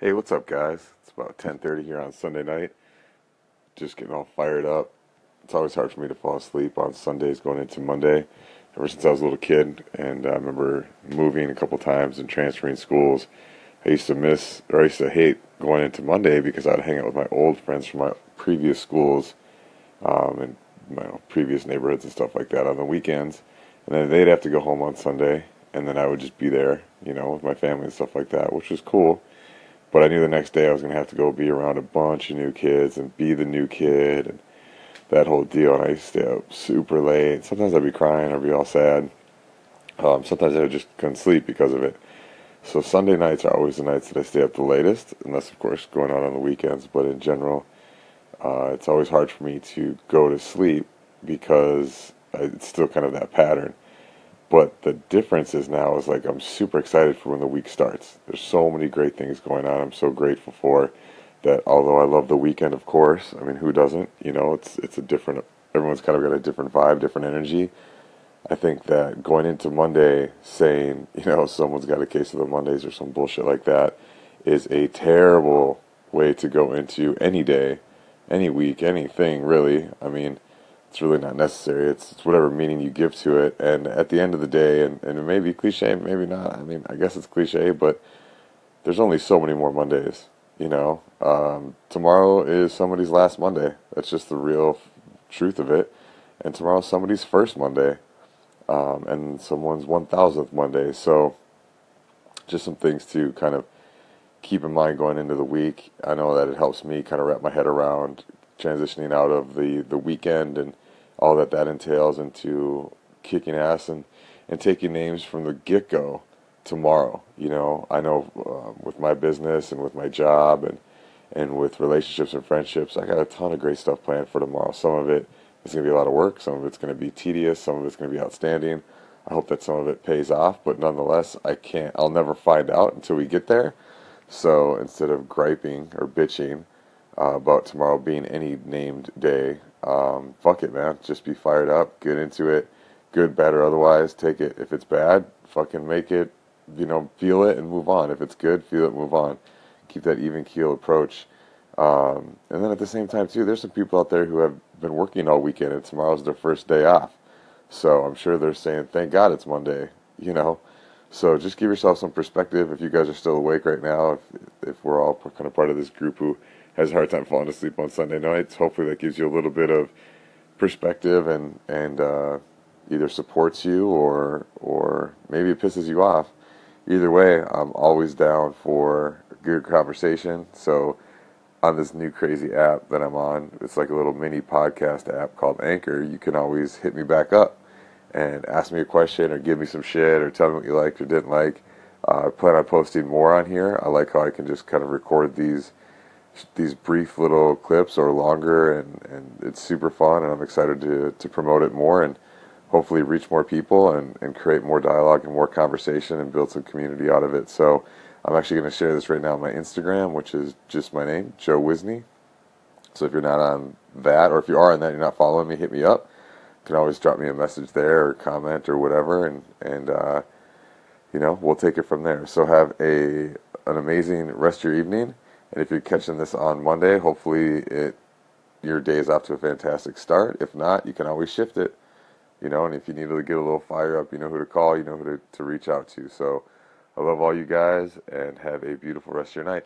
Hey, what's up, guys? It's about 10:30 here on Sunday night. Just getting all fired up. It's always hard for me to fall asleep on Sundays going into Monday. Ever since I was a little kid, and I remember moving a couple times and transferring schools. I used to miss, or I used to hate going into Monday because I'd hang out with my old friends from my previous schools um, and my previous neighborhoods and stuff like that on the weekends, and then they'd have to go home on Sunday, and then I would just be there, you know, with my family and stuff like that, which was cool but I knew the next day I was going to have to go be around a bunch of new kids and be the new kid and that whole deal. And I used to stay up super late. Sometimes I'd be crying or be all sad. Um, sometimes I just couldn't sleep because of it. So Sunday nights are always the nights that I stay up the latest, unless of course going out on the weekends. But in general, uh, it's always hard for me to go to sleep because it's still kind of that pattern. But the difference is now is like I'm super excited for when the week starts. There's so many great things going on. I'm so grateful for that. Although I love the weekend, of course. I mean, who doesn't? You know, it's it's a different. Everyone's kind of got a different vibe, different energy. I think that going into Monday saying, you know, someone's got a case of the Mondays or some bullshit like that is a terrible way to go into any day, any week, anything really. I mean, it's really not necessary. It's, it's whatever meaning you give to it. And at the end of the day, and, and it may be cliche, maybe not. I mean, I guess it's cliche, but there's only so many more Mondays. You know, um, tomorrow is somebody's last Monday. That's just the real truth of it. And tomorrow's somebody's first Monday, um, and someone's 1000th Monday. So, just some things to kind of keep in mind going into the week. I know that it helps me kind of wrap my head around transitioning out of the, the weekend and all that that entails into kicking ass and, and taking names from the get go tomorrow. You know, I know uh, with my business and with my job and and with relationships and friendships, I got a ton of great stuff planned for tomorrow. Some of it is going to be a lot of work. Some of it's going to be tedious. Some of it's going to be outstanding. I hope that some of it pays off, but nonetheless, I can't. I'll never find out until we get there. So instead of griping or bitching, uh, about tomorrow being any named day. Um, fuck it, man. Just be fired up, get into it, good, bad, or otherwise. Take it. If it's bad, fucking make it, you know, feel it and move on. If it's good, feel it, move on. Keep that even keel approach. Um, and then at the same time, too, there's some people out there who have been working all weekend and tomorrow's their first day off. So I'm sure they're saying, thank God it's Monday, you know. So just give yourself some perspective. If you guys are still awake right now, if, if we're all kind of part of this group who has a hard time falling asleep on Sunday nights. Hopefully, that gives you a little bit of perspective and and uh, either supports you or or maybe it pisses you off. Either way, I'm always down for good conversation. So on this new crazy app that I'm on, it's like a little mini podcast app called Anchor. You can always hit me back up and ask me a question or give me some shit or tell me what you liked or didn't like. Uh, I plan on posting more on here. I like how I can just kind of record these these brief little clips or longer, and, and it's super fun, and I'm excited to, to promote it more and hopefully reach more people and, and create more dialogue and more conversation and build some community out of it. So I'm actually going to share this right now on my Instagram, which is just my name, Joe Wisney. So if you're not on that, or if you are on that, you're not following me, hit me up. Can always drop me a message there or comment or whatever, and and uh, you know we'll take it from there. So have a an amazing rest of your evening and if you're catching this on Monday, hopefully it your day is off to a fantastic start. If not, you can always shift it. You know, and if you need to get a little fire up, you know who to call, you know who to, to reach out to. So I love all you guys and have a beautiful rest of your night.